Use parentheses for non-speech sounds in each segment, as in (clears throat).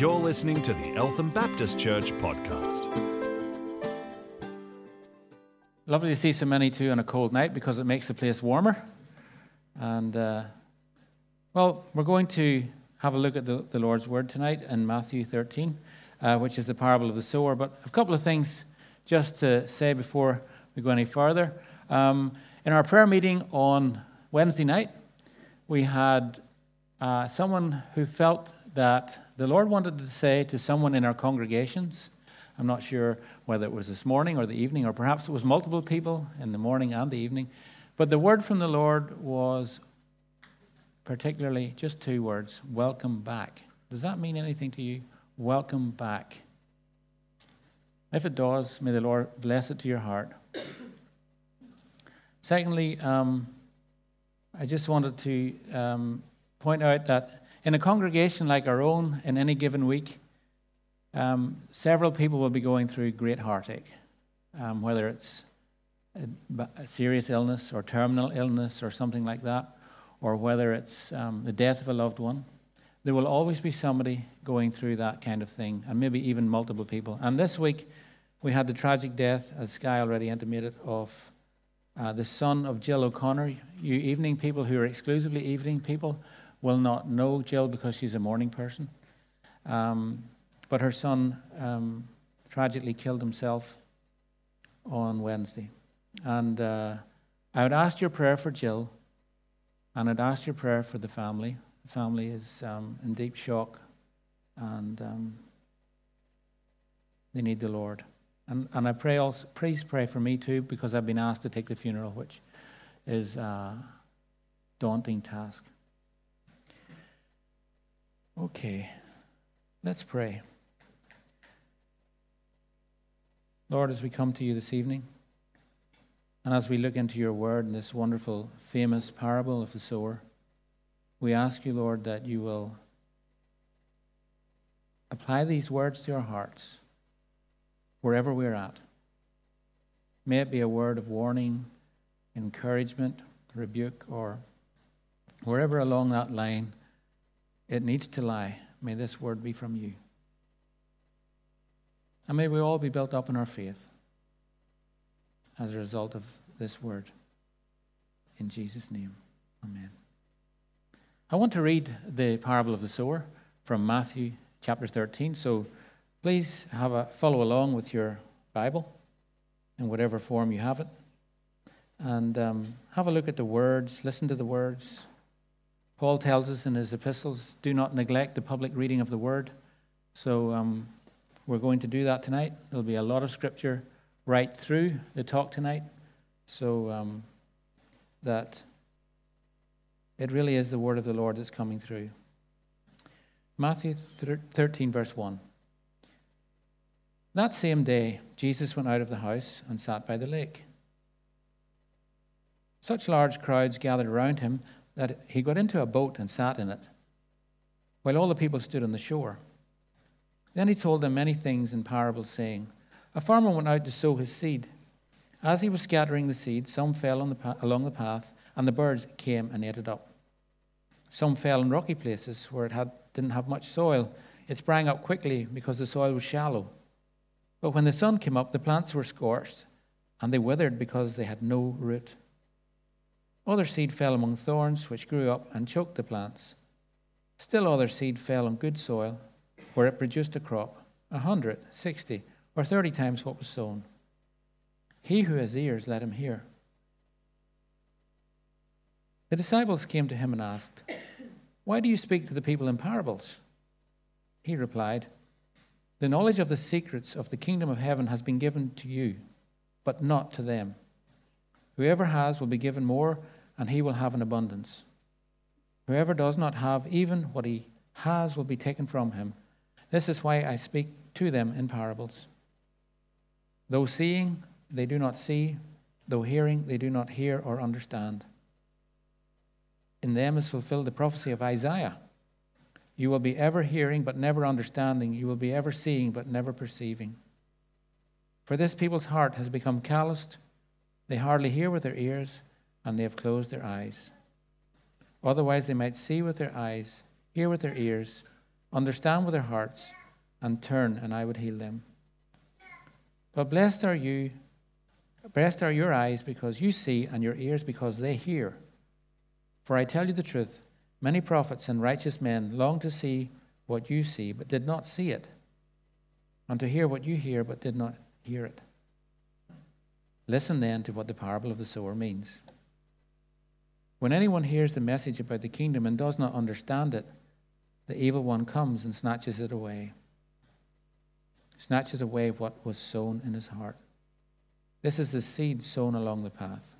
You're listening to the Eltham Baptist Church podcast. Lovely to see so many too on a cold night because it makes the place warmer. And, uh, well, we're going to have a look at the, the Lord's Word tonight in Matthew 13, uh, which is the parable of the sower. But a couple of things just to say before we go any further. Um, in our prayer meeting on Wednesday night, we had uh, someone who felt that the Lord wanted to say to someone in our congregations, I'm not sure whether it was this morning or the evening, or perhaps it was multiple people in the morning and the evening, but the word from the Lord was particularly just two words welcome back. Does that mean anything to you? Welcome back. If it does, may the Lord bless it to your heart. Secondly, um, I just wanted to um, point out that in a congregation like our own, in any given week, um, several people will be going through great heartache, um, whether it's a, a, serious illness or terminal illness or something like that, or whether it's um, the death of a loved one. There will always be somebody going through that kind of thing, and maybe even multiple people. And this week, we had the tragic death, as Sky already intimated, of uh, the son of Jill O'Connor. You evening people who are exclusively evening people will not know Jill because she's a morning person. Um, but her son um, tragically killed himself on Wednesday. And uh, I would ask your prayer for Jill, and I'd ask your prayer for the family. The family is um, in deep shock, and um, they need the Lord. And, and I pray also, please pray for me too, because I've been asked to take the funeral, which is a daunting task. Okay, let's pray. Lord, as we come to you this evening, and as we look into your word in this wonderful, famous parable of the sower, we ask you, Lord, that you will apply these words to our hearts wherever we're at. May it be a word of warning, encouragement, rebuke, or wherever along that line it needs to lie. May this word be from you. And may we all be built up in our faith as a result of this word. In Jesus' name, amen. I want to read the parable of the sower from Matthew chapter 13. So please have a follow along with your Bible in whatever form you have it. And um, have a look at the words, listen to the words, Paul tells us in his epistles do not neglect the public reading of the word. So um, we're going to do that tonight. There'll be a lot of scripture right through the talk tonight. So um, that it really is the word of the Lord that's coming through. Matthew 13, verse 1. That same day, Jesus went out of the house and sat by the lake. Such large crowds gathered around him that he got into a boat and sat in it, while all the people stood on the shore. Then he told them many things in parables, saying, A farmer went out to sow his seed. As he was scattering the seed, some fell the along the path, and the birds came and ate it up. Some fell in rocky places where it had, didn't have much soil. It sprang up quickly because the soil was shallow. But when the sun came up, the plants were scorched, and they withered because they had no root. Other seed fell among thorns, which grew up and choked the plants. Still other seed fell on good soil, where it produced a crop, a hundred, sixty, or thirty times what was sown. He who has ears, let him hear. The disciples came to him and asked, Why do you speak to the people in parables? He replied, The knowledge of the secrets of the kingdom of heaven has been given to you, but not to them. Whoever has will be given more and he will have an abundance. Whoever does not have, even what he has will be taken from him. This is why I speak to them in parables. Though seeing, they do not see, though hearing, they do not hear or understand. In them is fulfilled the prophecy of Isaiah. You will be ever hearing, but never understanding. You will be ever seeing, but never perceiving. For this people's heart has become calloused. They hardly hear with their ears and they have closed their eyes. Otherwise, they might see with their eyes, hear with their ears, understand with their hearts, and turn, and I would heal them. But blessed are you, blessed are your eyes because you see, and your ears because they hear. For I tell you the truth, many prophets and righteous men longed to see what you see, but did not see it, and to hear what you hear, but did not hear it. Listen then to what the parable of the sower means. When anyone hears the message about the kingdom and does not understand it, the evil one comes and snatches it away, snatches away what was sown in his heart. This is the seed sown along the path.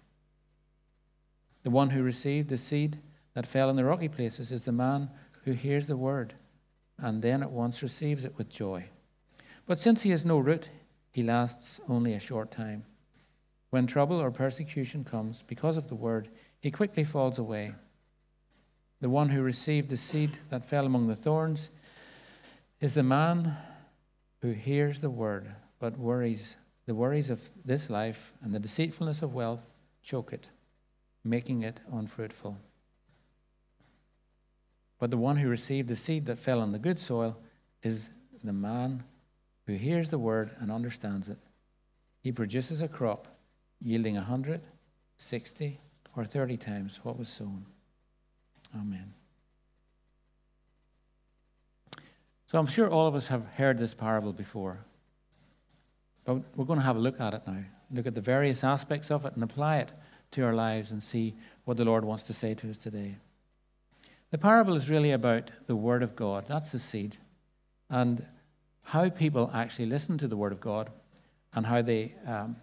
The one who received the seed that fell in the rocky places is the man who hears the word and then at once receives it with joy. But since he has no root, he lasts only a short time. When trouble or persecution comes because of the word, he quickly falls away. The one who received the seed that fell among the thorns is the man who hears the word but worries. The worries of this life and the deceitfulness of wealth choke it, making it unfruitful. But the one who received the seed that fell on the good soil is the man who hears the word and understands it. He produces a crop yielding a hundred, sixty, or 30 times what was sown. Amen. So I'm sure all of us have heard this parable before. But we're going to have a look at it now. Look at the various aspects of it and apply it to our lives and see what the Lord wants to say to us today. The parable is really about the Word of God. That's the seed. And how people actually listen to the Word of God and how they, um,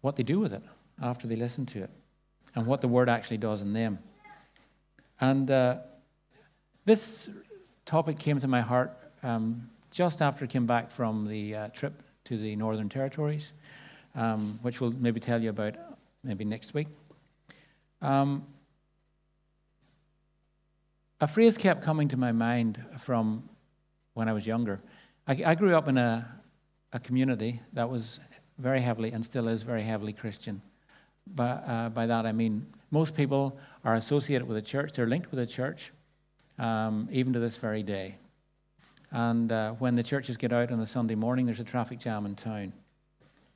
what they do with it after they listen to it and what the word actually does in them. And uh, this topic came to my heart um, just after I came back from the uh, trip to the Northern Territories, um, which we'll maybe tell you about maybe next week. Um, a phrase kept coming to my mind from when I was younger. I, I grew up in a, a community that was very heavily and still is very heavily Christian. By, uh, by that I mean most people are associated with a church, they're linked with a church, um, even to this very day. And uh, when the churches get out on a Sunday morning, there's a traffic jam in town.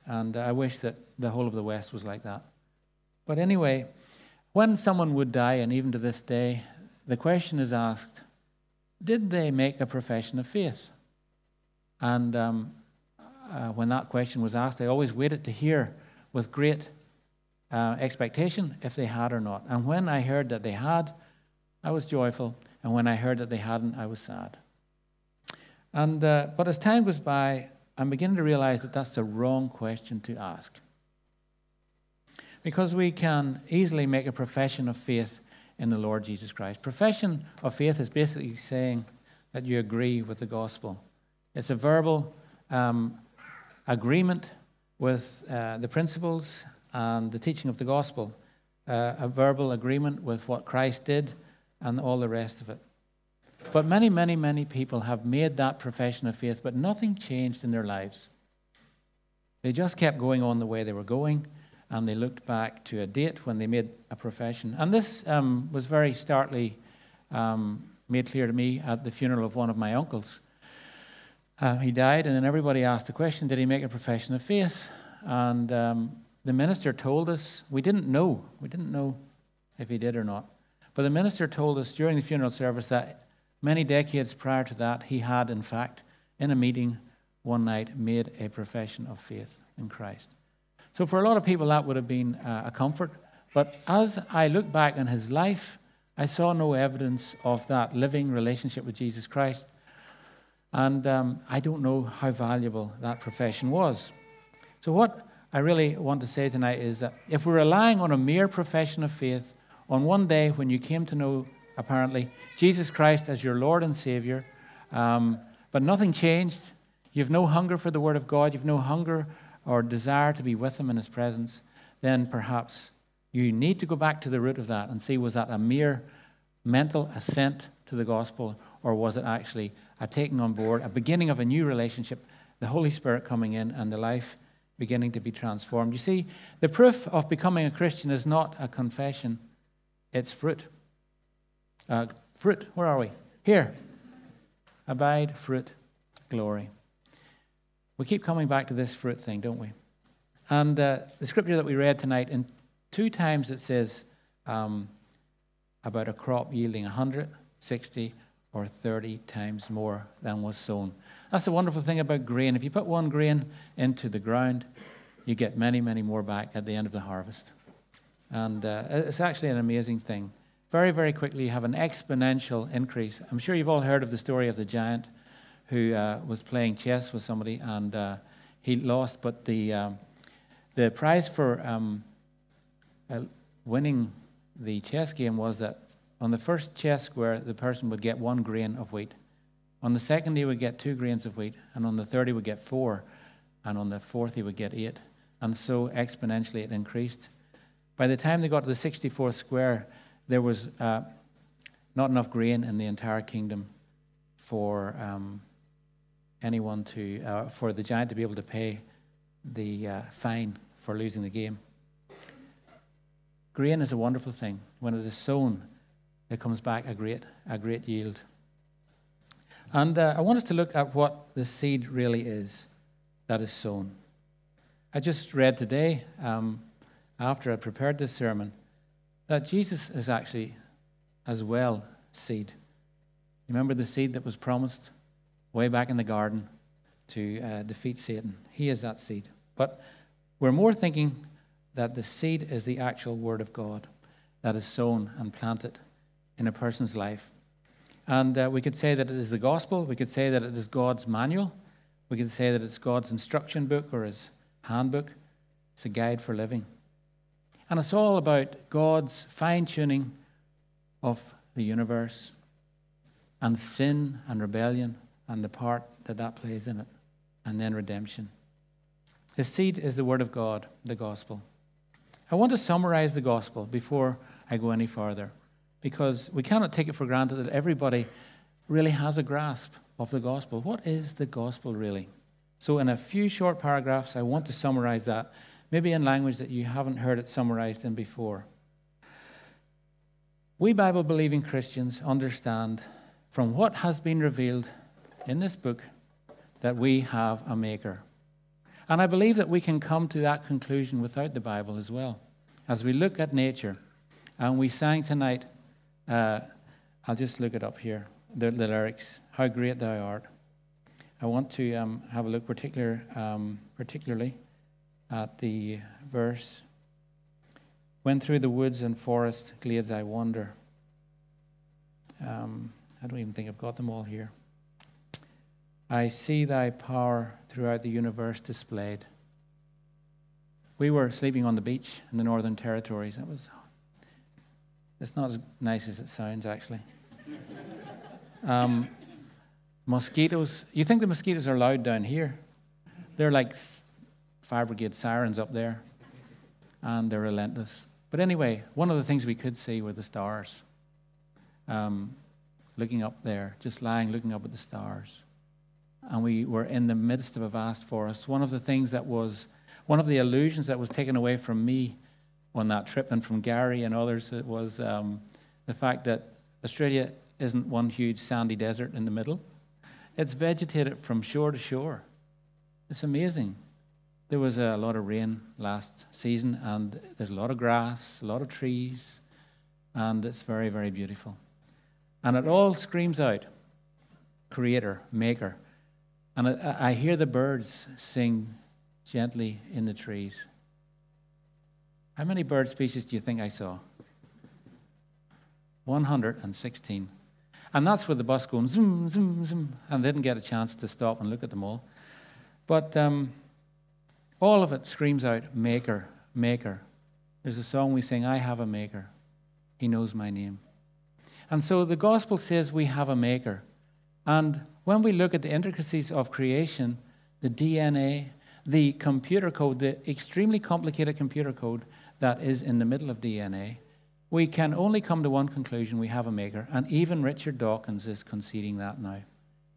And I wish that the whole of the West was like that. But anyway, when someone would die, and even to this day, the question is asked Did they make a profession of faith? And um, uh, when that question was asked, I always waited to hear with great uh, expectation if they had or not. And when I heard that they had, I was joyful. And when I heard that they hadn't, I was sad. And, uh, but as time goes by, I'm beginning to realize that that's the wrong question to ask. Because we can easily make a profession of faith in the Lord Jesus Christ. Profession of faith is basically saying that you agree with the gospel. It's a verbal um, agreement with uh, the principles and the teaching of the gospel, uh, a verbal agreement with what Christ did, and all the rest of it. But many, many, many people have made that profession of faith, but nothing changed in their lives. They just kept going on the way they were going, and they looked back to a date when they made a profession. And this um, was very starkly um, made clear to me at the funeral of one of my uncles. Uh, he died, and then everybody asked the question Did he make a profession of faith? And um, the minister told us, we didn't know, we didn't know if he did or not. But the minister told us during the funeral service that many decades prior to that, he had, in fact, in a meeting one night, made a profession of faith in Christ. So for a lot of people, that would have been uh, a comfort. But as I look back on his life, I saw no evidence of that living relationship with Jesus Christ. And um, I don't know how valuable that profession was. So, what I really want to say tonight is that if we're relying on a mere profession of faith, on one day when you came to know, apparently, Jesus Christ as your Lord and Savior, um, but nothing changed, you have no hunger for the Word of God, you have no hunger or desire to be with Him in His presence, then perhaps you need to go back to the root of that and see was that a mere mental assent to the gospel, or was it actually a taking on board, a beginning of a new relationship, the Holy Spirit coming in and the life beginning to be transformed. You see, the proof of becoming a Christian is not a confession, it's fruit. Uh, fruit, where are we? Here. Abide, fruit, glory. We keep coming back to this fruit thing, don't we? And uh, the scripture that we read tonight, in two times it says um, about a crop yielding 160 or 30 times more than was sown. That's the wonderful thing about grain. If you put one grain into the ground, you get many, many more back at the end of the harvest. And uh, it's actually an amazing thing. Very, very quickly, you have an exponential increase. I'm sure you've all heard of the story of the giant who uh, was playing chess with somebody and uh, he lost, but the, um, the prize for um, uh, winning the chess game was that on the first chess square, the person would get one grain of wheat. On the second, he would get two grains of wheat. And on the third, he would get four. And on the fourth, he would get eight. And so exponentially it increased. By the time they got to the 64th square, there was uh, not enough grain in the entire kingdom for um, anyone to, uh, for the giant to be able to pay the uh, fine for losing the game. Grain is a wonderful thing. When it is sown, it comes back a great, a great yield. And uh, I want us to look at what the seed really is that is sown. I just read today, um, after I prepared this sermon, that Jesus is actually as well seed. Remember the seed that was promised way back in the garden to uh, defeat Satan? He is that seed. But we're more thinking that the seed is the actual word of God that is sown and planted in a person's life. And uh, we could say that it is the gospel, we could say that it is God's manual, we could say that it's God's instruction book or his handbook. It's a guide for living. And it's all about God's fine tuning of the universe and sin and rebellion and the part that that plays in it, and then redemption. The seed is the Word of God, the gospel. I want to summarize the gospel before I go any further because we cannot take it for granted that everybody really has a grasp of the gospel. What is the gospel really? So, in a few short paragraphs, I want to summarize that maybe in language that you haven't heard it summarized in before. We Bible believing Christians understand from what has been revealed in this book that we have a maker. And I believe that we can come to that conclusion without the Bible as well. As we look at nature, and we sang tonight, uh, I'll just look it up here, the, the, lyrics, How Great Thou Art. I want to um, have a look particular, um, particularly at the verse When through the woods and forest glades I wander. Um, I don't even think I've got them all here. I see thy power throughout the universe displayed. We were sleeping on the beach in the Northern Territories. That was, it's not as nice as it sounds, actually. Um, mosquitoes, you think the mosquitoes are loud down here? They're like fire brigade sirens up there, and they're relentless. But anyway, one of the things we could see were the stars. Um, looking up there, just lying, looking up at the stars. And we were in the midst of a vast forest. One of the things that was, one of the illusions that was taken away from me on that trip and from Gary and others it was um, the fact that Australia isn't one huge sandy desert in the middle. It's vegetated from shore to shore. It's amazing. There was a lot of rain last season, and there's a lot of grass, a lot of trees, and it's very, very beautiful. And it all screams out Creator, Maker. And I, I hear the birds sing gently in the trees. How many bird species do you think I saw? 116. And that's with the bus going zoom, zoom, zoom, and didn't get a chance to stop and look at them all. But um, all of it screams out, Maker, Maker. There's a song we sing, I have a Maker. He knows my name. And so the gospel says we have a Maker. And when we look at the intricacies of creation, the DNA, the computer code, the extremely complicated computer code that is in the middle of DNA, we can only come to one conclusion we have a maker. And even Richard Dawkins is conceding that now.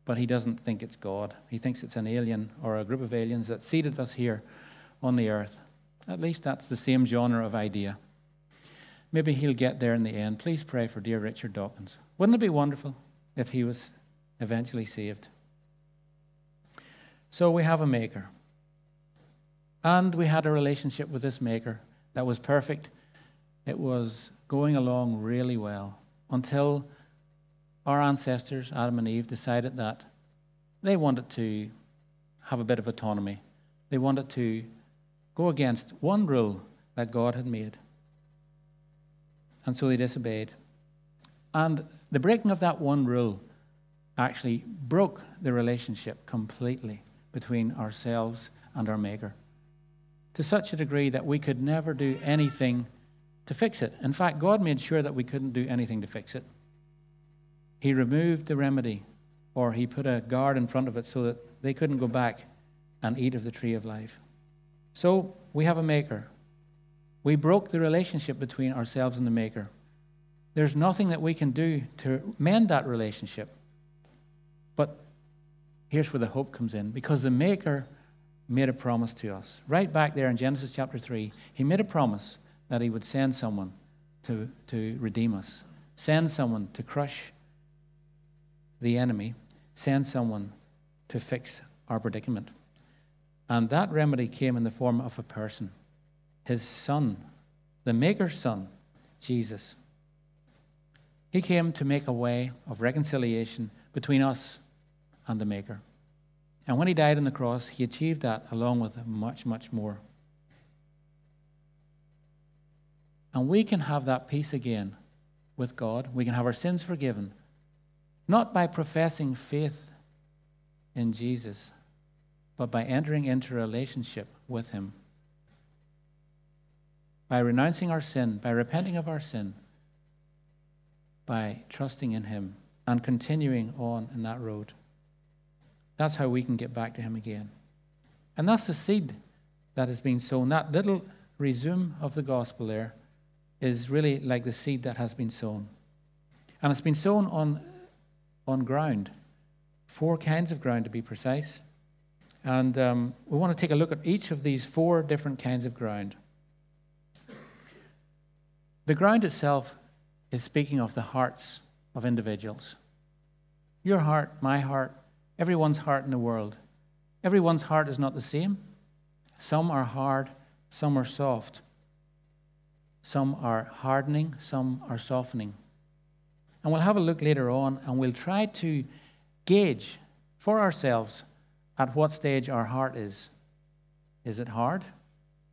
But he doesn't think it's God. He thinks it's an alien or a group of aliens that seeded us here on the earth. At least that's the same genre of idea. Maybe he'll get there in the end. Please pray for dear Richard Dawkins. Wouldn't it be wonderful if he was eventually saved. So we have a maker. And we had a relationship with this maker that was perfect. It was going along really well until our ancestors, Adam and Eve, decided that they wanted to have a bit of autonomy. They wanted to go against one rule that God had made. And so they disobeyed. And the breaking of that one rule actually broke the relationship completely between ourselves and our Maker to such a degree that we could never do anything to fix it. In fact, God made sure that we couldn't do anything to fix it. He removed the remedy, or He put a guard in front of it so that they couldn't go back and eat of the tree of life. So we have a Maker. We broke the relationship between ourselves and the Maker. There's nothing that we can do to mend that relationship. But here's where the hope comes in because the Maker made a promise to us. Right back there in Genesis chapter 3, He made a promise that He would send someone to, to redeem us, send someone to crush the enemy, send someone to fix our predicament. And that remedy came in the form of a person, His Son, the Maker's Son, Jesus. He came to make a way of reconciliation between us and the Maker. And when he died on the cross, he achieved that along with much, much more. And we can have that peace again with God. We can have our sins forgiven, not by professing faith in Jesus, but by entering into a relationship with Him. By renouncing our sin, by repenting of our sin, by trusting in Him and continuing on in that road. That's how we can get back to Him again. And that's the seed that has been sown. That little resume of the gospel there is really like the seed that has been sown. And it's been sown on, on ground, four kinds of ground to be precise. And um, we want to take a look at each of these four different kinds of ground. The ground itself is speaking of the hearts of individuals. Your heart, my heart, everyone's heart in the world. Everyone's heart is not the same. Some are hard, some are soft. Some are hardening, some are softening. And we'll have a look later on and we'll try to gauge for ourselves at what stage our heart is. Is it hard?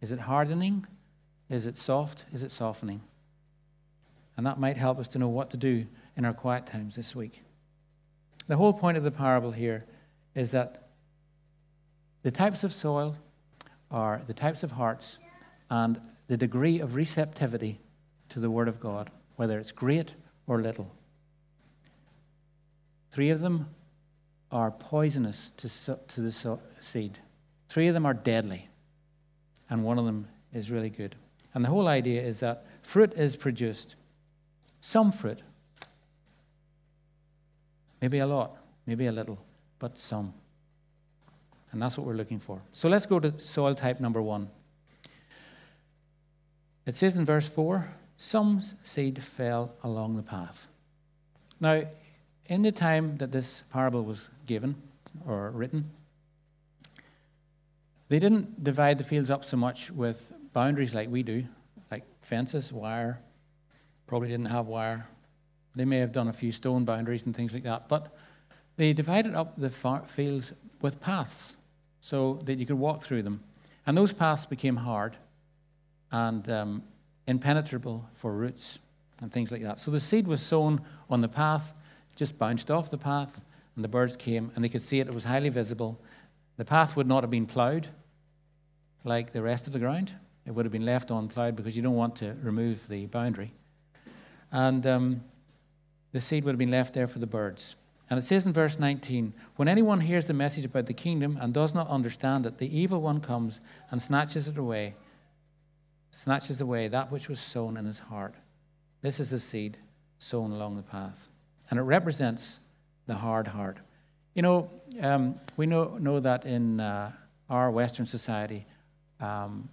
Is it hardening? Is it soft? Is it softening? And that might help us to know what to do in our quiet times this week. The whole point of the parable here is that the types of soil are the types of hearts and the degree of receptivity to the Word of God, whether it's great or little. Three of them are poisonous to, to the seed, three of them are deadly, and one of them is really good. And the whole idea is that fruit is produced, some fruit, maybe a lot, maybe a little, but some. And that's what we're looking for. So let's go to soil type number one. It says in verse 4 some seed fell along the path. Now, in the time that this parable was given or written, they didn't divide the fields up so much with boundaries like we do, like fences, wire. Probably didn't have wire. They may have done a few stone boundaries and things like that, but they divided up the fields with paths so that you could walk through them. And those paths became hard and um, impenetrable for roots and things like that. So the seed was sown on the path, just bounced off the path, and the birds came and they could see it. It was highly visible. The path would not have been ploughed like the rest of the ground. It would have been left unploughed because you don't want to remove the boundary. And um, the seed would have been left there for the birds. And it says in verse 19 When anyone hears the message about the kingdom and does not understand it, the evil one comes and snatches it away snatches away that which was sown in his heart. This is the seed sown along the path. And it represents the hard heart. You know, um, we know, know that in uh, our Western society, um,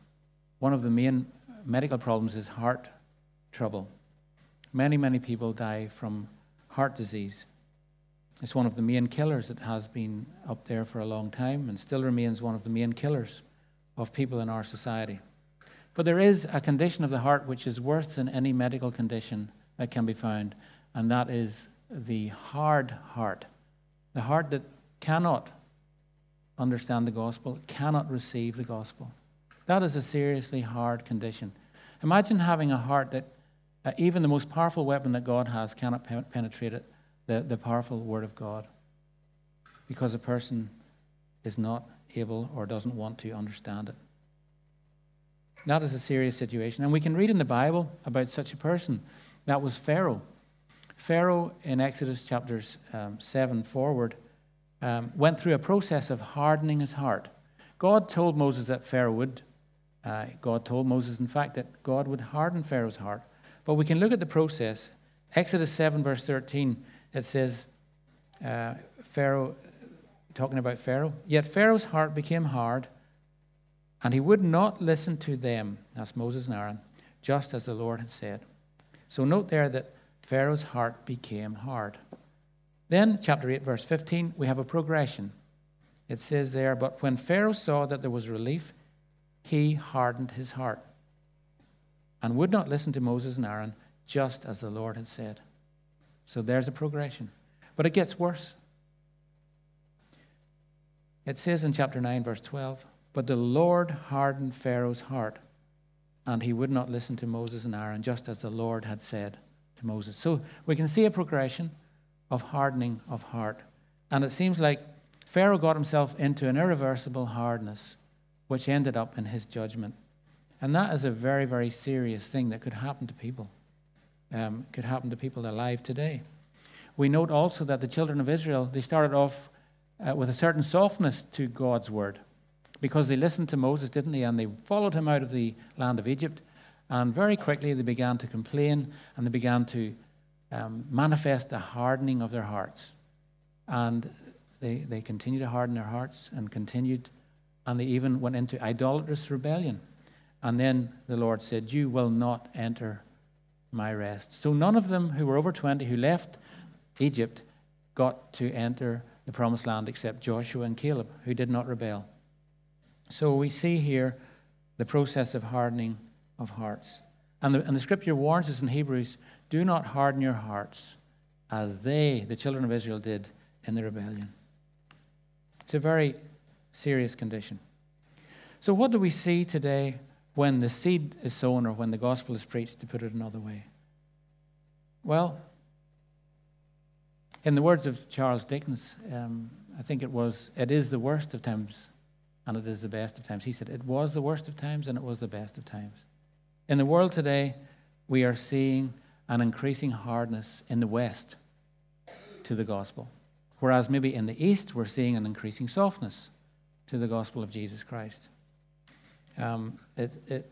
one of the main medical problems is heart trouble. Many, many people die from heart disease. It's one of the main killers. It has been up there for a long time and still remains one of the main killers of people in our society. But there is a condition of the heart which is worse than any medical condition that can be found, and that is the hard heart. The heart that cannot understand the gospel, cannot receive the gospel. That is a seriously hard condition. Imagine having a heart that uh, even the most powerful weapon that God has cannot penetrate it, the, the powerful Word of God, because a person is not able or doesn't want to understand it. That is a serious situation. And we can read in the Bible about such a person. That was Pharaoh. Pharaoh, in Exodus chapters um, 7 forward, um, went through a process of hardening his heart. God told Moses that Pharaoh would. Uh, God told Moses, in fact, that God would harden Pharaoh's heart. But we can look at the process. Exodus 7, verse 13, it says, uh, Pharaoh, talking about Pharaoh, yet Pharaoh's heart became hard, and he would not listen to them, that's Moses and Aaron, just as the Lord had said. So note there that Pharaoh's heart became hard. Then, chapter 8, verse 15, we have a progression. It says there, But when Pharaoh saw that there was relief, he hardened his heart and would not listen to Moses and Aaron, just as the Lord had said. So there's a progression. But it gets worse. It says in chapter 9, verse 12, But the Lord hardened Pharaoh's heart, and he would not listen to Moses and Aaron, just as the Lord had said to Moses. So we can see a progression of hardening of heart. And it seems like Pharaoh got himself into an irreversible hardness, which ended up in his judgment. And that is a very, very serious thing that could happen to people. Um, could happen to people alive today. We note also that the children of Israel, they started off uh, with a certain softness to God's word because they listened to Moses, didn't they? And they followed him out of the land of Egypt. And very quickly they began to complain and they began to um, manifest a hardening of their hearts. And they, they continued to harden their hearts and continued, and they even went into idolatrous rebellion. And then the Lord said, You will not enter my rest. So none of them who were over 20 who left Egypt got to enter the promised land except Joshua and Caleb, who did not rebel. So we see here the process of hardening of hearts. And the, and the scripture warns us in Hebrews do not harden your hearts as they, the children of Israel, did in the rebellion. It's a very serious condition. So, what do we see today when the seed is sown or when the gospel is preached, to put it another way? Well, in the words of Charles Dickens, um, I think it was, it is the worst of times and it is the best of times. He said, it was the worst of times and it was the best of times. In the world today, we are seeing an increasing hardness in the West to the gospel. Whereas maybe in the East, we're seeing an increasing softness to the gospel of Jesus Christ. Um, it, it,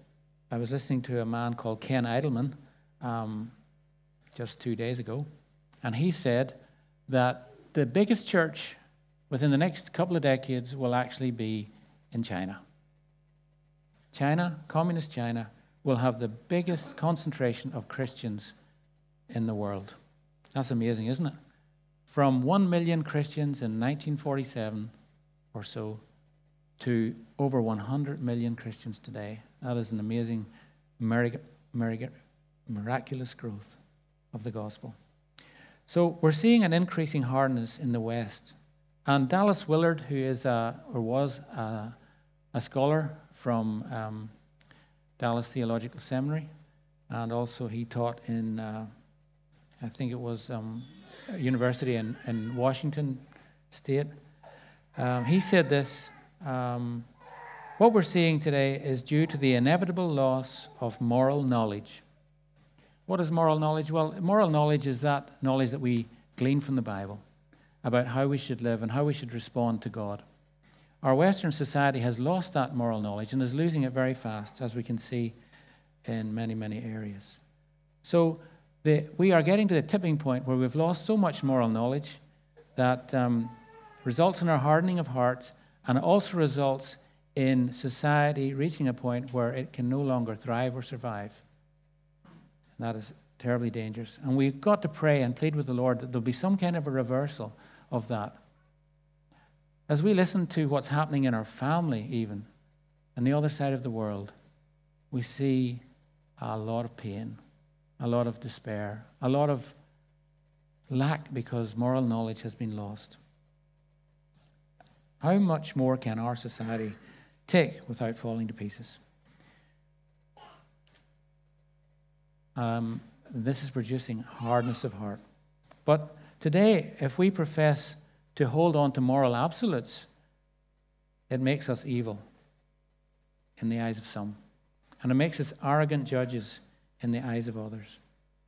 I was listening to a man called Ken Idleman um, just two days ago, and he said that the biggest church within the next couple of decades will actually be in China. China, communist China, will have the biggest concentration of Christians in the world. That's amazing, isn't it? From 1 million Christians in 1947 or so to over 100 million Christians today. That is an amazing, miraculous growth of the gospel. So we're seeing an increasing hardness in the West. And Dallas Willard, who is a, or was a, a scholar from um, Dallas Theological Seminary, and also he taught in uh, I think it was um, a university in, in Washington State. Um, he said this um, What we're seeing today is due to the inevitable loss of moral knowledge. What is moral knowledge? Well, moral knowledge is that knowledge that we glean from the Bible about how we should live and how we should respond to God. Our Western society has lost that moral knowledge and is losing it very fast, as we can see in many, many areas. So, the, we are getting to the tipping point where we've lost so much moral knowledge that um, results in our hardening of hearts and it also results in society reaching a point where it can no longer thrive or survive. And that is terribly dangerous. And we've got to pray and plead with the Lord that there'll be some kind of a reversal of that. As we listen to what's happening in our family, even, on the other side of the world, we see a lot of pain, a lot of despair, a lot of lack because moral knowledge has been lost. How much more can our society take without falling to pieces? Um, this is producing hardness of heart. But today, if we profess to hold on to moral absolutes, it makes us evil in the eyes of some. And it makes us arrogant judges in the eyes of others.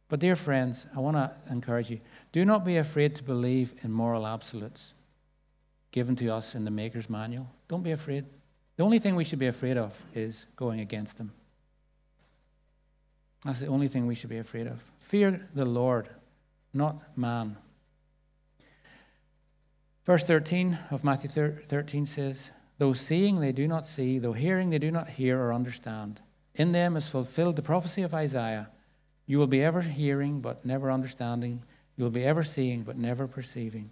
But, dear friends, I want to encourage you do not be afraid to believe in moral absolutes given to us in the Maker's Manual. Don't be afraid. The only thing we should be afraid of is going against them. That's the only thing we should be afraid of. Fear the Lord, not man. Verse 13 of Matthew 13 says, Though seeing they do not see, though hearing they do not hear or understand, in them is fulfilled the prophecy of Isaiah. You will be ever hearing, but never understanding. You will be ever seeing, but never perceiving.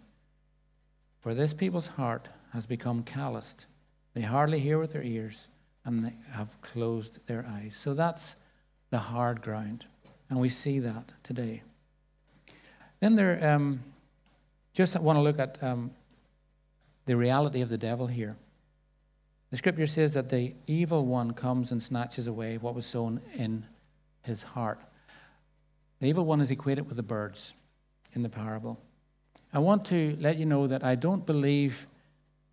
For this people's heart has become calloused. They hardly hear with their ears, and they have closed their eyes. So that's the hard ground. And we see that today. Then there, um, just want to look at um, the reality of the devil here. The scripture says that the evil one comes and snatches away what was sown in his heart. The evil one is equated with the birds in the parable. I want to let you know that I don't believe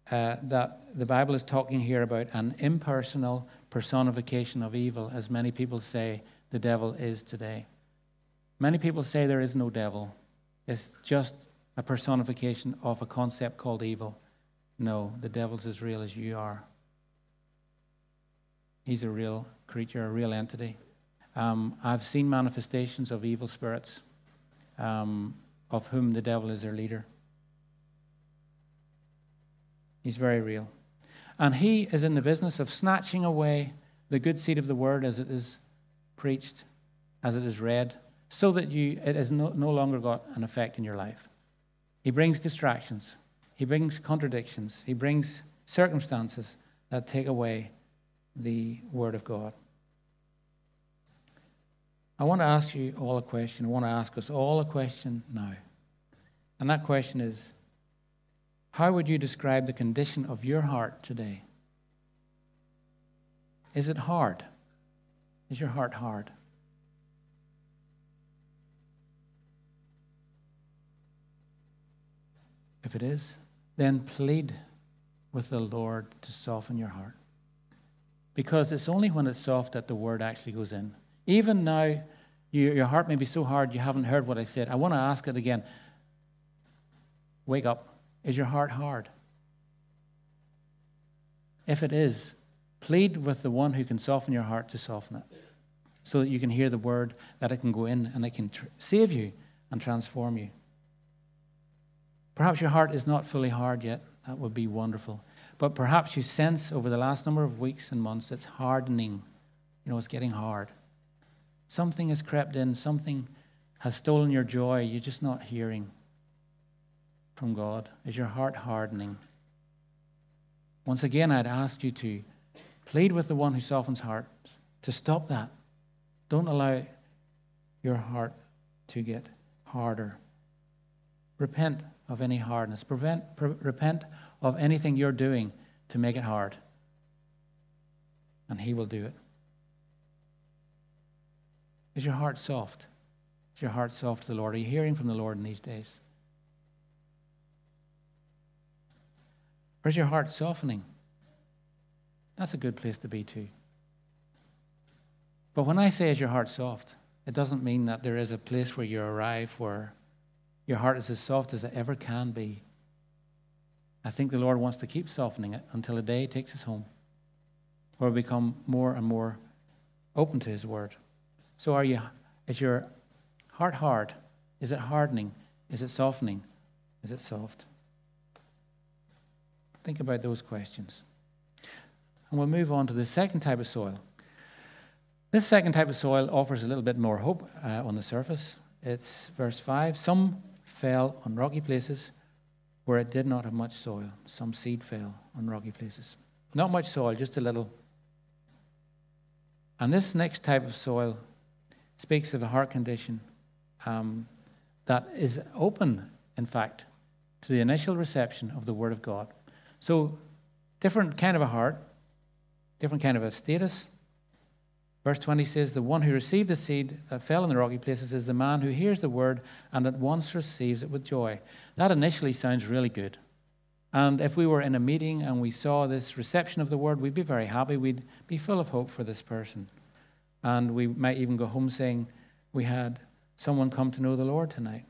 uh, that the Bible is talking here about an impersonal personification of evil, as many people say the devil is today. Many people say there is no devil, it's just a personification of a concept called evil. No, the devil's as real as you are. He's a real creature, a real entity. Um, I've seen manifestations of evil spirits, um, of whom the devil is their leader. He's very real. And he is in the business of snatching away the good seed of the word as it is preached, as it is read, so that you, it has no, no longer got an effect in your life. He brings distractions, he brings contradictions, he brings circumstances that take away the word of God. I want to ask you all a question. I want to ask us all a question now. And that question is How would you describe the condition of your heart today? Is it hard? Is your heart hard? If it is, then plead with the Lord to soften your heart. Because it's only when it's soft that the word actually goes in. Even now, you, your heart may be so hard you haven't heard what I said. I want to ask it again. Wake up. Is your heart hard? If it is, plead with the one who can soften your heart to soften it so that you can hear the word, that it can go in and it can tr- save you and transform you. Perhaps your heart is not fully hard yet. That would be wonderful. But perhaps you sense over the last number of weeks and months it's hardening. You know, it's getting hard. Something has crept in, something has stolen your joy. You're just not hearing from God. Is your heart hardening? Once again, I'd ask you to plead with the one who softens hearts to stop that. Don't allow your heart to get harder. Repent of any hardness. Prevent, pre- repent of anything you're doing to make it hard. And He will do it. Is your heart soft? Is your heart soft to the Lord? Are you hearing from the Lord in these days? Or is your heart softening? That's a good place to be too. But when I say is your heart soft, it doesn't mean that there is a place where you arrive where your heart is as soft as it ever can be. I think the Lord wants to keep softening it until the day He takes us home, where we become more and more open to His word. So are you is your heart hard? Is it hardening? Is it softening? Is it soft? Think about those questions. And we'll move on to the second type of soil. This second type of soil offers a little bit more hope uh, on the surface. It's verse 5 Some fell on rocky places where it did not have much soil. Some seed fell on rocky places. Not much soil, just a little. And this next type of soil speaks of a heart condition um, that is open, in fact, to the initial reception of the Word of God. So, different kind of a heart, different kind of a status. Verse 20 says, The one who received the seed that fell in the rocky places is the man who hears the word and at once receives it with joy. That initially sounds really good. And if we were in a meeting and we saw this reception of the word, we'd be very happy. We'd be full of hope for this person. And we might even go home saying, We had someone come to know the Lord tonight.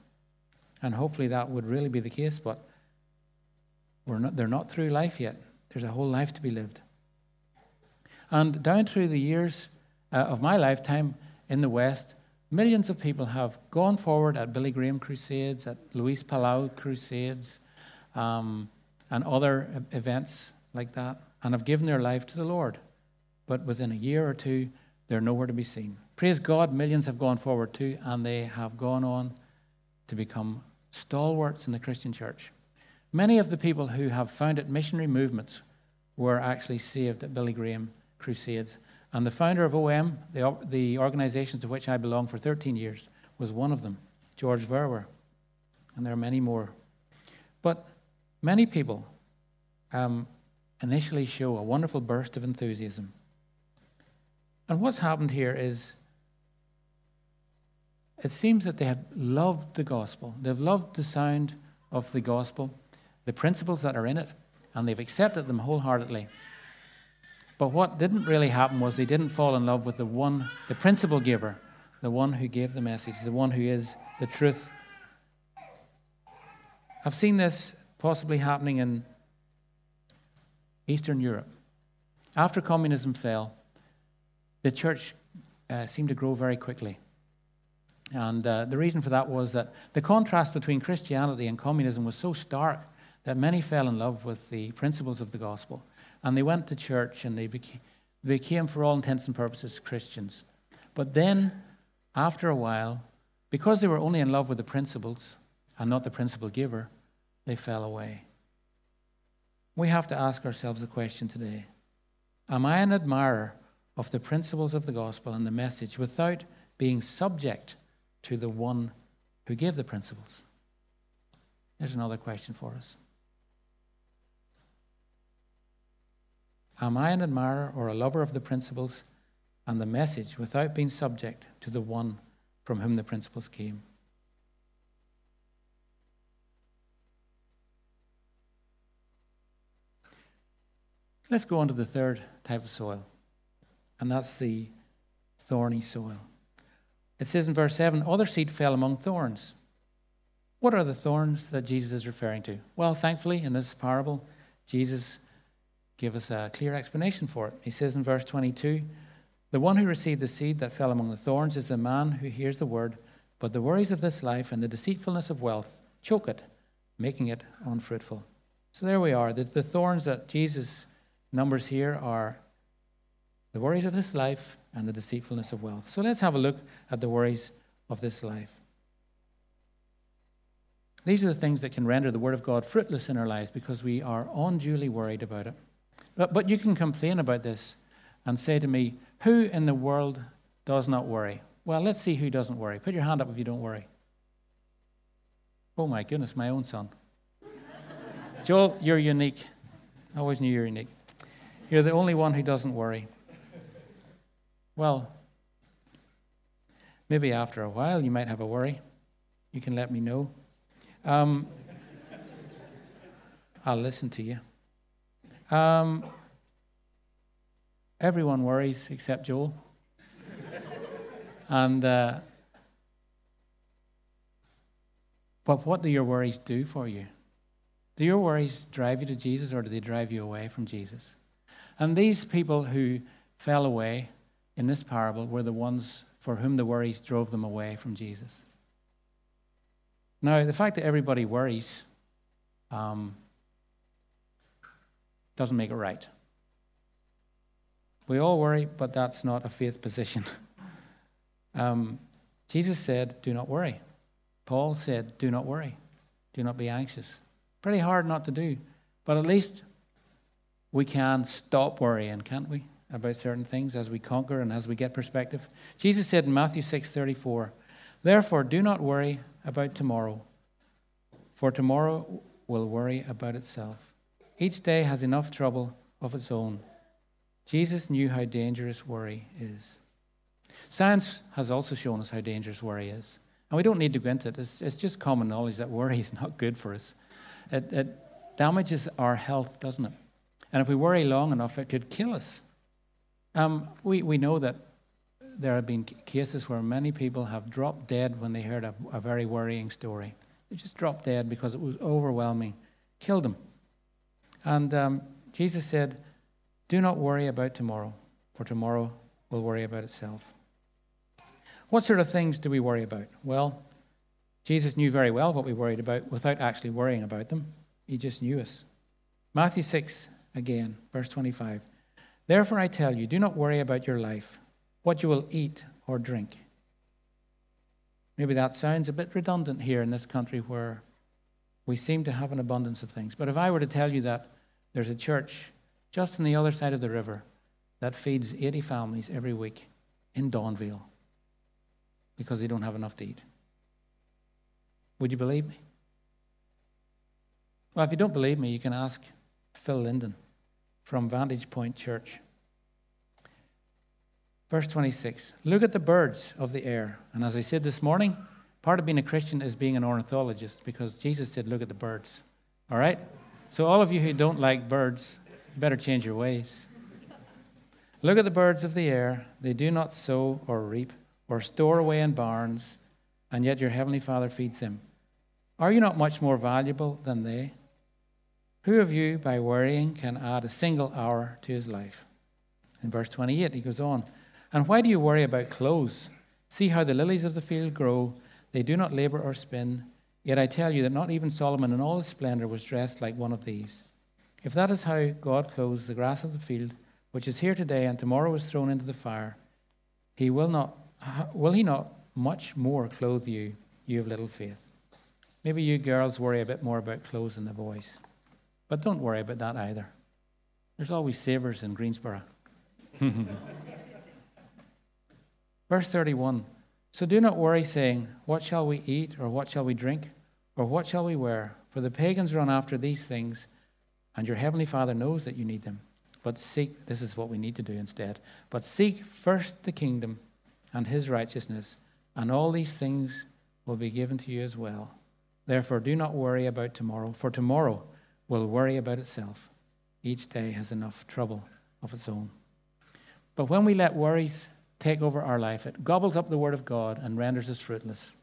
And hopefully that would really be the case, but we're not, they're not through life yet. There's a whole life to be lived. And down through the years uh, of my lifetime in the West, millions of people have gone forward at Billy Graham crusades, at Luis Palau crusades, um, and other events like that, and have given their life to the Lord. But within a year or two, they're nowhere to be seen. Praise God, millions have gone forward too, and they have gone on to become stalwarts in the Christian church. Many of the people who have founded missionary movements were actually saved at Billy Graham crusades. And the founder of OM, the, the organization to which I belong for 13 years, was one of them, George Verwer. And there are many more. But many people um, initially show a wonderful burst of enthusiasm. And what's happened here is it seems that they have loved the gospel. They've loved the sound of the gospel, the principles that are in it, and they've accepted them wholeheartedly. But what didn't really happen was they didn't fall in love with the one, the principle giver, the one who gave the message, the one who is the truth. I've seen this possibly happening in Eastern Europe. After communism fell, the church uh, seemed to grow very quickly. And uh, the reason for that was that the contrast between Christianity and communism was so stark that many fell in love with the principles of the gospel. And they went to church and they became, became, for all intents and purposes, Christians. But then, after a while, because they were only in love with the principles and not the principle giver, they fell away. We have to ask ourselves the question today Am I an admirer of the principles of the gospel and the message without being subject to the one who gave the principles? There's another question for us. Am I an admirer or a lover of the principles and the message without being subject to the one from whom the principles came? Let's go on to the third type of soil, and that's the thorny soil. It says in verse 7 other seed fell among thorns. What are the thorns that Jesus is referring to? Well, thankfully, in this parable, Jesus gives us a clear explanation for it. He says in verse 22 The one who received the seed that fell among the thorns is the man who hears the word, but the worries of this life and the deceitfulness of wealth choke it, making it unfruitful. So there we are. The, the thorns that Jesus numbers here are the worries of this life and the deceitfulness of wealth. So let's have a look at the worries of this life. These are the things that can render the Word of God fruitless in our lives because we are unduly worried about it. But, but you can complain about this and say to me, Who in the world does not worry? Well, let's see who doesn't worry. Put your hand up if you don't worry. Oh my goodness, my own son. (laughs) Joel, you're unique. I always knew you're unique. You're the only one who doesn't worry. Well, maybe after a while you might have a worry. You can let me know. Um, (laughs) I'll listen to you. Um, everyone worries except Joel. (laughs) and uh, but what do your worries do for you? Do your worries drive you to Jesus or do they drive you away from Jesus? And these people who fell away in this parable were the ones for whom the worries drove them away from Jesus. Now, the fact that everybody worries um, doesn't make it right. We all worry, but that's not a faith position. (laughs) um, Jesus said, Do not worry. Paul said, Do not worry. Do not be anxious. Pretty hard not to do. But at least we can stop worrying, can't we, about certain things as we conquer and as we get perspective. Jesus said in Matthew 6:34, "Therefore do not worry about tomorrow, for tomorrow will worry about itself. Each day has enough trouble of its own." Jesus knew how dangerous worry is. Science has also shown us how dangerous worry is. And we don't need to go into it. It's, it's just common knowledge that worry (laughs) is not good for us. It, it damages our health, doesn't it? And if we worry long enough, it could kill us. Um, we, we know that there have been cases where many people have dropped dead when they heard a, a very worrying story. They just dropped dead because it was overwhelming, killed them. And um, Jesus said, Do not worry about tomorrow, for tomorrow will worry about itself. What sort of things do we worry about? Well, Jesus knew very well what we worried about without actually worrying about them. He just knew us. Matthew 6, again, verse 25. Therefore I tell you, do not worry about your life, what you will eat or drink. Maybe that sounds a bit redundant here in this country where we seem to have an abundance of things. But if I were to tell you that there's a church just on the other side of the river that feeds 80 families every week in Donvale because they don't have enough to eat, would you believe me? Well, if you don't believe me, you can ask Phil Linden from Vantage Point Church. Verse 26 Look at the birds of the air. And as I said this morning, part of being a Christian is being an ornithologist because Jesus said, Look at the birds. All right? So, all of you who don't like birds, you better change your ways. Look at the birds of the air. They do not sow or reap or store away in barns, and yet your heavenly Father feeds them. Are you not much more valuable than they? Who of you, by worrying, can add a single hour to his life? In verse 28, he goes on, And why do you worry about clothes? See how the lilies of the field grow. They do not labor or spin. Yet I tell you that not even Solomon in all his splendor was dressed like one of these. If that is how God clothes the grass of the field, which is here today and tomorrow is thrown into the fire, he will not will he not much more clothe you, you of little faith? Maybe you girls worry a bit more about clothes than the boys. But don't worry about that either. There's always savers in Greensborough. (laughs) Verse 31 So do not worry, saying, What shall we eat, or what shall we drink, or what shall we wear? For the pagans run after these things, and your heavenly Father knows that you need them. But seek, this is what we need to do instead. But seek first the kingdom and his righteousness, and all these things will be given to you as well. Therefore, do not worry about tomorrow, for tomorrow will worry about itself. Each day has enough trouble of its own. But when we let worries take over our life, it gobbles up the Word of God and renders us fruitless.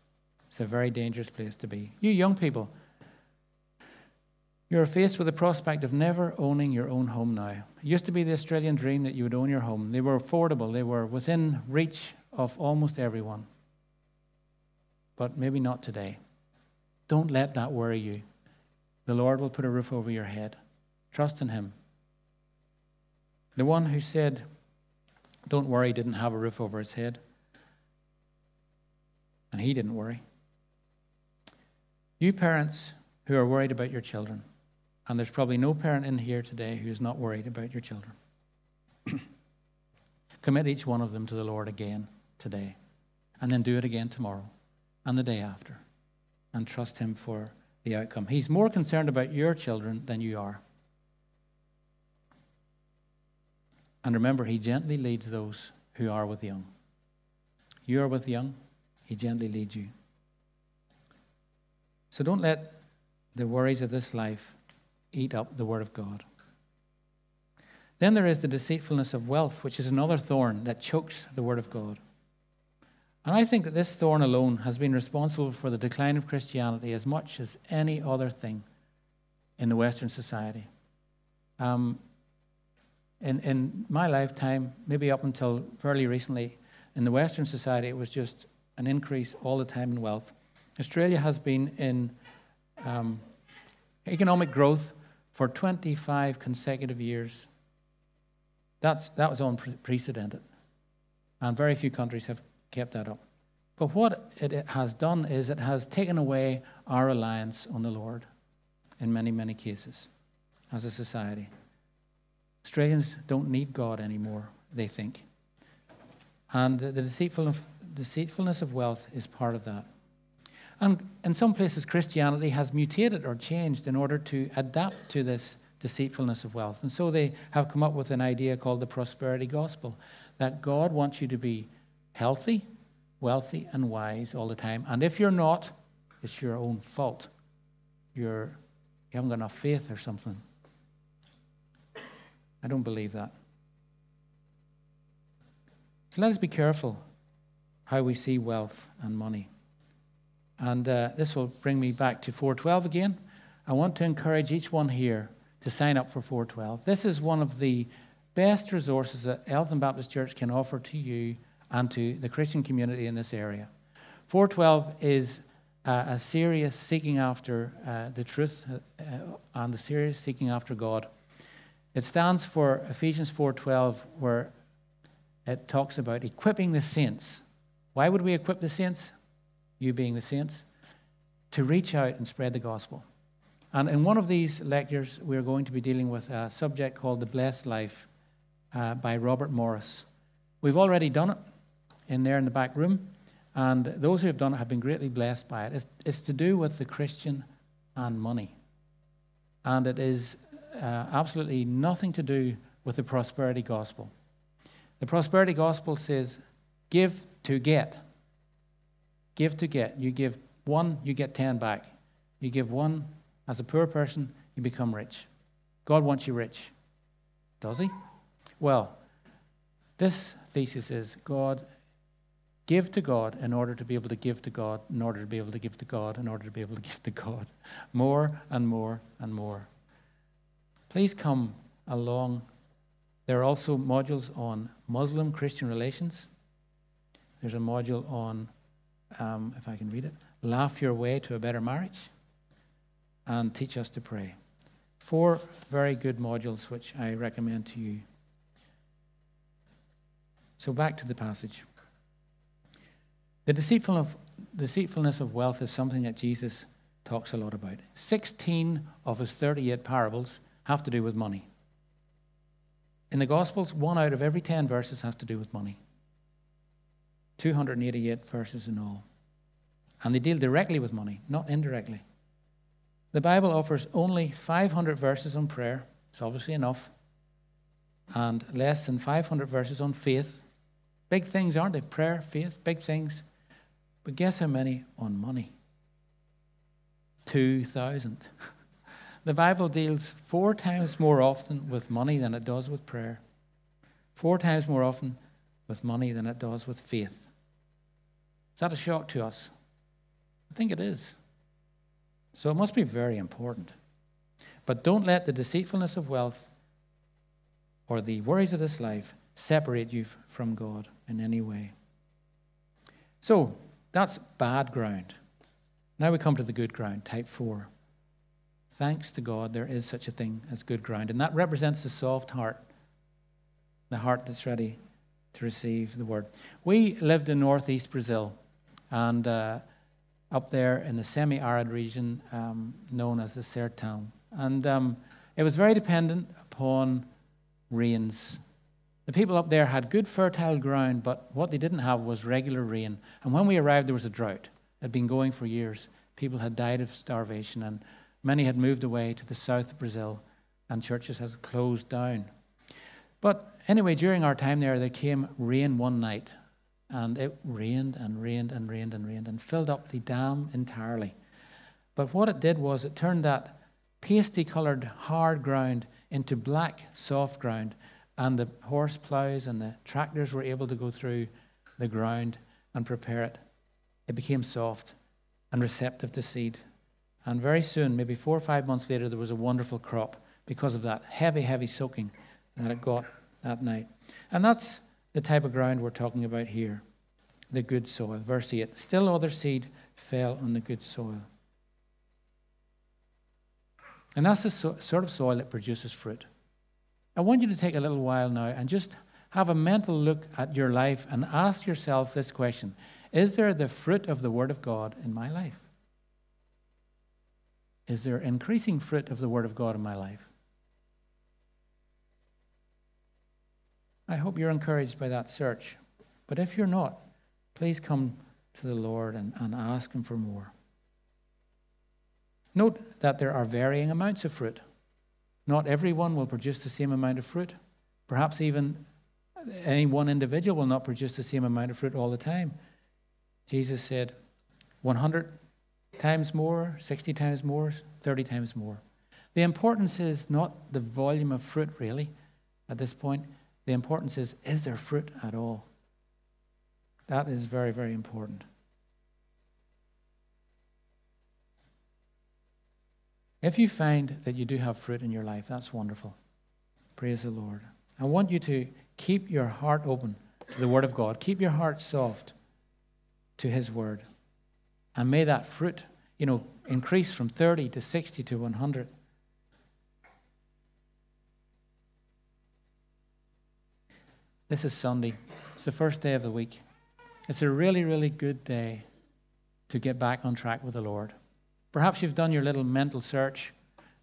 It's a very dangerous place to be. You young people, you're faced with the prospect of never owning your own home now. It used to be the Australian dream that you would own your home. They were affordable, they were within reach of almost everyone. But maybe not today. Don't let that worry you. The Lord will put a roof over your head. Trust in Him. The one who said, Don't worry, didn't have a roof over his head. And he didn't worry. You parents who are worried about your children, and there's probably no parent in here today who is not worried about your children. (clears throat) Commit each one of them to the Lord again today, and then do it again tomorrow and the day after, and trust Him for the outcome. He's more concerned about your children than you are. And remember, He gently leads those who are with young. You are with young, He gently leads you. So don't let the worries of this life eat up the Word of God. Then there is the deceitfulness of wealth, which is another thorn that chokes the Word of God. And I think that this thorn alone has been responsible for the decline of Christianity as much as any other thing in the Western society. Um, in, in my lifetime, maybe up until fairly recently, in the Western society, it was just an increase all the time in wealth. Australia has been in um, economic growth for 25 consecutive years. That's, that was unprecedented. And very few countries have kept that up. But what it has done is it has taken away our reliance on the Lord. in many, many cases as a society. Australians don't need God anymore, they think. And the deceitfulness, deceitfulness of wealth is part of that. And in some places, Christianity has mutated or changed in order to adapt to this deceitfulness of wealth. And so they have come up with an idea called the prosperity gospel that God wants you to be healthy, wealthy, and wise all the time. And if you're not, it's your own fault. You're, you haven't got enough faith or something. I don't believe that. So let us be careful how we see wealth and money. And uh, this will bring me back to 412 again. I want to encourage each one here to sign up for 412. This is one of the best resources that Eltham Baptist Church can offer to you and to the Christian community in this area. 412 is uh, a serious seeking after uh, the truth uh, and a serious seeking after God. It stands for Ephesians 4:12 where it talks about equipping the saints. Why would we equip the saints? You being the saints to reach out and spread the gospel. And in one of these lectures, we're going to be dealing with a subject called The Blessed Life uh, by Robert Morris. We've already done it in there in the back room, and those who have done it have been greatly blessed by it. It's, it's to do with the Christian and money. And it is uh, absolutely nothing to do with the prosperity gospel. The prosperity gospel says, give to get. Give to get. You give one, you get 10 back. You give one as a poor person, you become rich. God wants you rich. Does He? Well, this thesis is God give to God in order to be able to give to God, in order to be able to give to God, in order to be able to give to God. More and more and more. Please come along. There are also modules on Muslim Christian relations. There's a module on, um, if I can read it, Laugh Your Way to a Better Marriage and Teach Us to Pray. Four very good modules which I recommend to you. So back to the passage. The deceitfulness of wealth is something that Jesus talks a lot about. 16 of his 38 parables have to do with money. In the Gospels, one out of every 10 verses has to do with money. 288 verses in all. And they deal directly with money, not indirectly. The Bible offers only 500 verses on prayer. It's obviously enough. And less than 500 verses on faith. Big things, aren't they? Prayer, faith, big things. But guess how many on money? 2,000. (laughs) the Bible deals four times more often with money than it does with prayer. Four times more often with money than it does with faith. Is that a shock to us? I think it is. So it must be very important. But don't let the deceitfulness of wealth or the worries of this life separate you from God in any way. So that's bad ground. Now we come to the good ground, type 4. Thanks to God, there is such a thing as good ground. And that represents the soft heart, the heart that's ready to receive the word. We lived in northeast Brazil, and uh, up there in the semi arid region um, known as the Sertão. And um, it was very dependent upon rains. The people up there had good fertile ground, but what they didn't have was regular rain. And when we arrived, there was a drought. It had been going for years. People had died of starvation, and many had moved away to the south of Brazil, and churches had closed down. But anyway, during our time there, there came rain one night, and it rained and rained and rained and rained and filled up the dam entirely. But what it did was it turned that pasty coloured hard ground into black soft ground, and the horse ploughs and the tractors were able to go through the ground and prepare it. It became soft and receptive to seed. And very soon, maybe four or five months later, there was a wonderful crop because of that heavy, heavy soaking that it got that night. And that's the type of ground we're talking about here the good soil. Verse 8 Still other seed fell on the good soil. And that's the so, sort of soil that produces fruit. I want you to take a little while now and just have a mental look at your life and ask yourself this question Is there the fruit of the Word of God in my life? Is there increasing fruit of the Word of God in my life? I hope you're encouraged by that search. But if you're not, please come to the Lord and, and ask Him for more. Note that there are varying amounts of fruit. Not everyone will produce the same amount of fruit. Perhaps even any one individual will not produce the same amount of fruit all the time. Jesus said 100 times more, 60 times more, 30 times more. The importance is not the volume of fruit, really, at this point. The importance is is there fruit at all? That is very, very important. If you find that you do have fruit in your life, that's wonderful. Praise the Lord. I want you to keep your heart open to the Word of God. Keep your heart soft to His Word. And may that fruit, you know, increase from 30 to 60 to 100. This is Sunday. It's the first day of the week. It's a really, really good day to get back on track with the Lord. Perhaps you've done your little mental search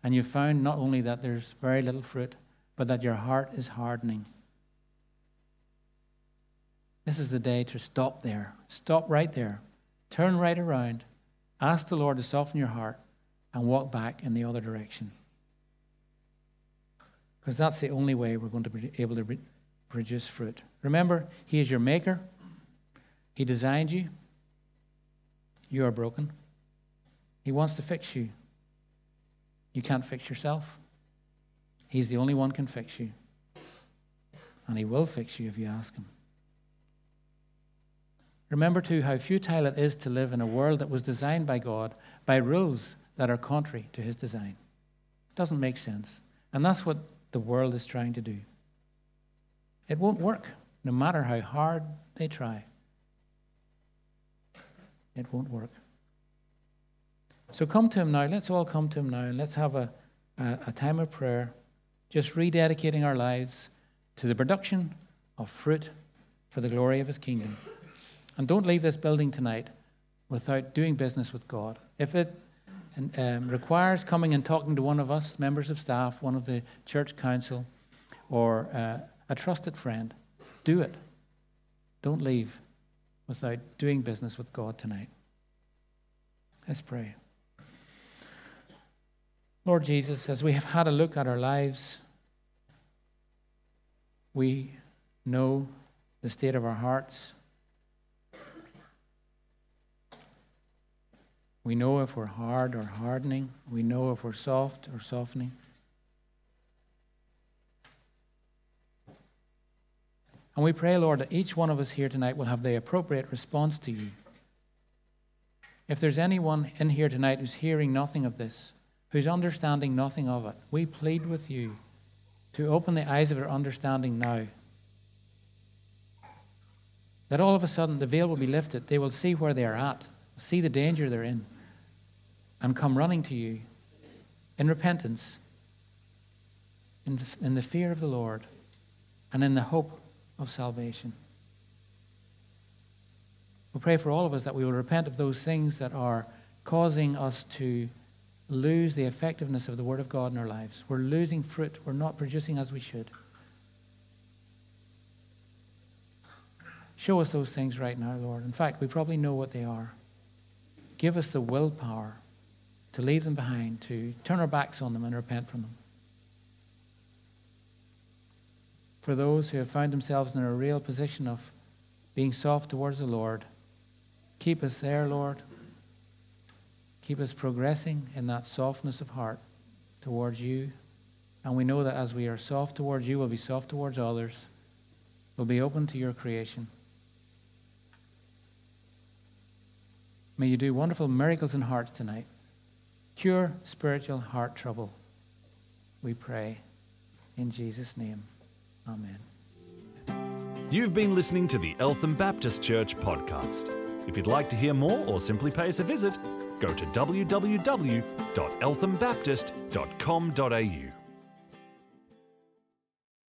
and you've found not only that there's very little fruit, but that your heart is hardening. This is the day to stop there. Stop right there. Turn right around. Ask the Lord to soften your heart and walk back in the other direction. Because that's the only way we're going to be able to produce fruit. Remember, He is your maker, He designed you. You are broken. He wants to fix you. You can't fix yourself. He's the only one can fix you. And he will fix you if you ask him. Remember, too, how futile it is to live in a world that was designed by God by rules that are contrary to his design. It doesn't make sense. And that's what the world is trying to do. It won't work, no matter how hard they try. It won't work. So come to Him now. Let's all come to Him now and let's have a, a, a time of prayer, just rededicating our lives to the production of fruit for the glory of His kingdom. And don't leave this building tonight without doing business with God. If it um, requires coming and talking to one of us, members of staff, one of the church council, or uh, a trusted friend, do it. Don't leave without doing business with God tonight. Let's pray. Lord Jesus, as we have had a look at our lives, we know the state of our hearts. We know if we're hard or hardening. We know if we're soft or softening. And we pray, Lord, that each one of us here tonight will have the appropriate response to you. If there's anyone in here tonight who's hearing nothing of this, who's understanding nothing of it, we plead with you to open the eyes of their understanding now. That all of a sudden the veil will be lifted. They will see where they are at, see the danger they're in, and come running to you in repentance, in, in the fear of the Lord, and in the hope of salvation. We pray for all of us that we will repent of those things that are causing us to lose the effectiveness of the Word of God in our lives. We're losing fruit. We're not producing as we should. Show us those things right now, Lord. In fact, we probably know what they are. Give us the willpower to leave them behind, to turn our backs on them and repent from them. For those who have found themselves in a real position of being soft towards the Lord, keep us there, Lord. Keep us progressing in that softness of heart towards you. And we know that as we are soft towards you, we'll be soft towards others. We'll be open to your creation. May you do wonderful miracles in hearts tonight. Cure spiritual heart trouble. We pray. In Jesus' name, amen. You've been listening to the Eltham Baptist Church podcast. If you'd like to hear more or simply pay us a visit, go to www.elthambaptist.com.au.